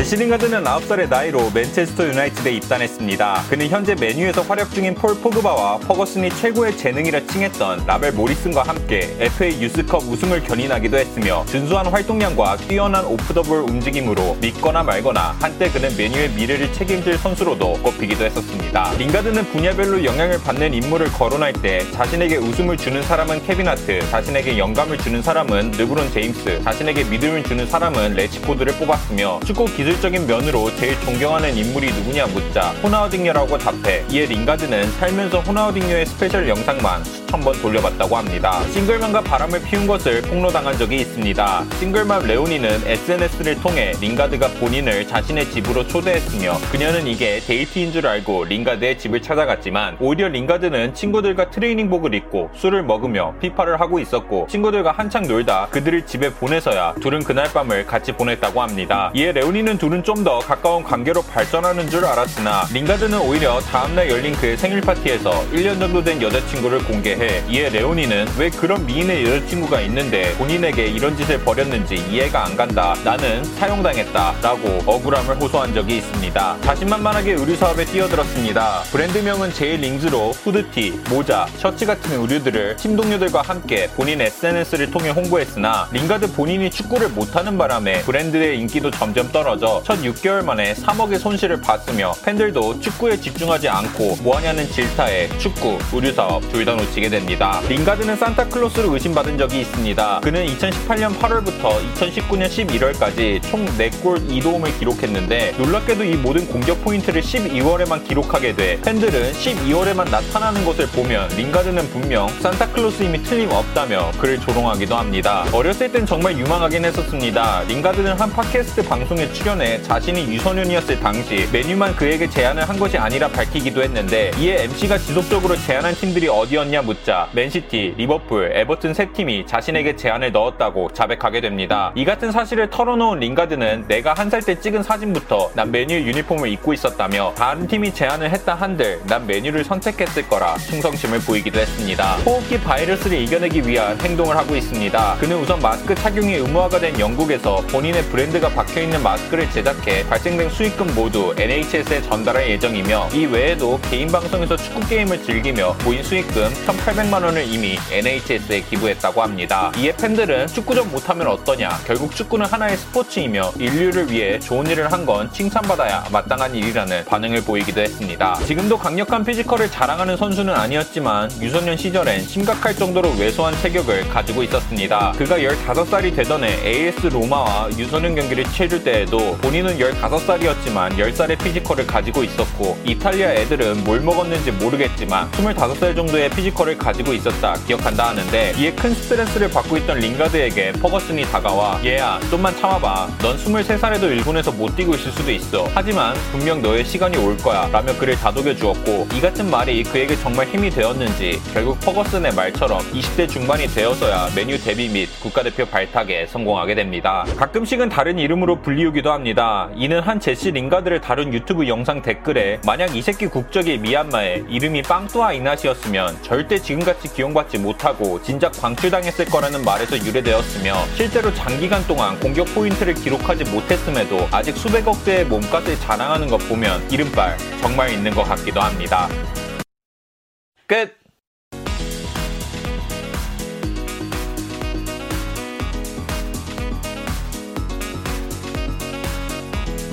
제시 링가드는 9살의 나이로 맨체스터 유나이티드에 입단했습니다. 그는 현재 맨유에서 활약 중인 폴 포그바와 퍼거슨이 최고의 재능이라 칭했던 라벨 모리슨과 함께 FA Youth Cup 우승을 견인하기도 했으며 준수한 활동량과 뛰어난 off the ball 움직임으로 믿거나 말거나 한때 그는 맨유의 미래를 책임질 선수로도 꼽히기도 했었습니다. 링가드는 분야별로 영향을 받는 인물을 거론할 때 자신에게 웃음을 주는 사람은 케빈 하트, 자신에게 영감을 주는 사람은 르브론 제임스, 자신에게 믿음을 주는 사람은 래시포드를 뽑았으며 축구 기술 적인 면으로 제일 존경하는 인물이 누구냐 묻자 호나우딩요라고 답해. 이에 링가드는 살면서 호나우딩요의 스페셜 영상만 수천 번 돌려봤다고 합니다. 싱글맘과 바람을 피운 것을 폭로당한 적이 있습니다. 싱글맘 레오니는 SNS를 통해 링가드가 본인을 자신의 집으로 초대했으며 그녀는 이게 데이트인 줄 알고 링가드의 집을 찾아갔지만 오히려 링가드는 친구들과 트레이닝복을 입고 술을 먹으며 피파를 하고 있었고 친구들과 한창 놀다 그들을 집에 보내서야 둘은 그날 밤을 같이 보냈다고 합니다. 이에 레오니는 둘은 좀 더 가까운 관계로 발전하는 줄 알았으나 링가드는 오히려 다음날 열린 그의 생일 파티에서 1년 정도 된 여자친구를 공개 해 이에 레오니는 왜 그런 미인의 여자친구가 있는데 본인에게 이런 짓을 벌였는지 이해가 안 간다. 나는 사용당했다. 라고 억울함을 호소한 적이 있습니다. 자신만만하게 의류 사업에 뛰어들었습니다. 브랜드명은 제이링즈로 후드티, 모자, 셔츠 같은 의류들을 팀 동료들과 함께 본인 SNS를 통해 홍보했으나 링가드 본인이 축구를 못하는 바람에 브랜드의 인기도 점점 떨어져 첫 6개월 만에 3억의 손실을 봤으며 팬들도 축구에 집중하지 않고 뭐하냐는 질타에 축구, 의류 사업 둘 다 놓치게 됩니다. 링가드는 산타클로스로 의심받은 적이 있습니다. 그는 2018년 8월부터 2019년 11월까지 총 4골 2도움을 기록했는데 놀랍게도 이 모든 공격 포인트를 12월에만 기록하게 돼 팬들은 12월에만 나타나는 것을 보면 링가드는 분명 산타클로스임이 틀림없다며 그를 조롱하기도 합니다. 어렸을 땐 정말 유망하긴 했었습니다. 링가드는 한 팟캐스트 방송에 출연해 자신이 유소년이었을 당시 맨유만 그에게 제안을 한 것이 아니라 밝히기도 했는데 이에 MC가 지속적으로 제안한 팀들이 어디였냐 묻자 맨시티, 리버풀, 에버튼 세 팀이 자신에게 제안을 넣었다고 자백하게 됩니다. 이 같은 사실을 털어놓은 링가드는 내가 한 살 때 찍은 사진부터 난 맨유의 유니폼을 입고 있었다며 다른 팀이 제안을 했다 한들 난 맨유를 선택했을 거라 충성심을 보이기도 했습니다. 호흡기 바이러스를 이겨내기 위한 행동을 하고 있습니다. 그는 우선 마스크 착용이 의무화가 된 영국에서 본인의 브랜드가 박혀있는 마스크를 제작해 발생된 수익금 모두 NHS에 전달할 예정이며 이 외에도 개인 방송에서 축구 게임을 즐기며 모인 수익금 1,800만 원을 이미 NHS에 기부했다고 합니다. 이에 팬들은 축구 좀 못하면 어떠냐? 결국 축구는 하나의 스포츠이며 인류를 위해 좋은 일을 한 건 칭찬받아야 마땅한 일이라는 반응을 보이기도 했습니다. 지금도 강력한 physical을 자랑하는 선수는 아니었지만 유소년 시절엔 심각할 정도로 왜소한 체격을 가지고 있었습니다. 그가 15살이 되던 해 AS 로마와 유소년 경기를 치를 때에도 본인은 15살이었지만 10살의 physical을 가지고 있었고 이탈리아 애들은 뭘 먹었는지 모르겠지만 25살 정도의 physical을 가지고 있었다 기억한다 하는데 이에 큰 스트레스를 받고 있던 링가드에게 퍼거슨이 다가와 얘야 좀만 참아봐. 넌 23살에도 1군에서 못 뛰고 있을 수도 있어. 하지만 분명 너의 시간이 올 거야. 라며 그를 다독여 주었고 이 같은 말이 그에게 정말 힘이 되었는지 결국 퍼거슨의 말처럼 20대 중반이 되어서야 맨유 데뷔 및 국가대표 발탁에 성공하게 됩니다. 가끔씩은 다른 이름으로 불리우기도 합니다. 이는 한 제시 링가드를 다룬 유튜브 영상 댓글에 만약 이 새끼 국적이 미얀마에 이름이 빵뚜아 이낫이었으면 절대 지금같이 기용받지 못하고 진작 방출당했을 거라는 말에서 유래되었으며 실제로 장기간 동안 공격 포인트를 기록하지 못했음에도 아직 수백억 대의 몸값을 자랑하는 것 보면 이름발 정말 있는 것 같기도 합니다. 끝!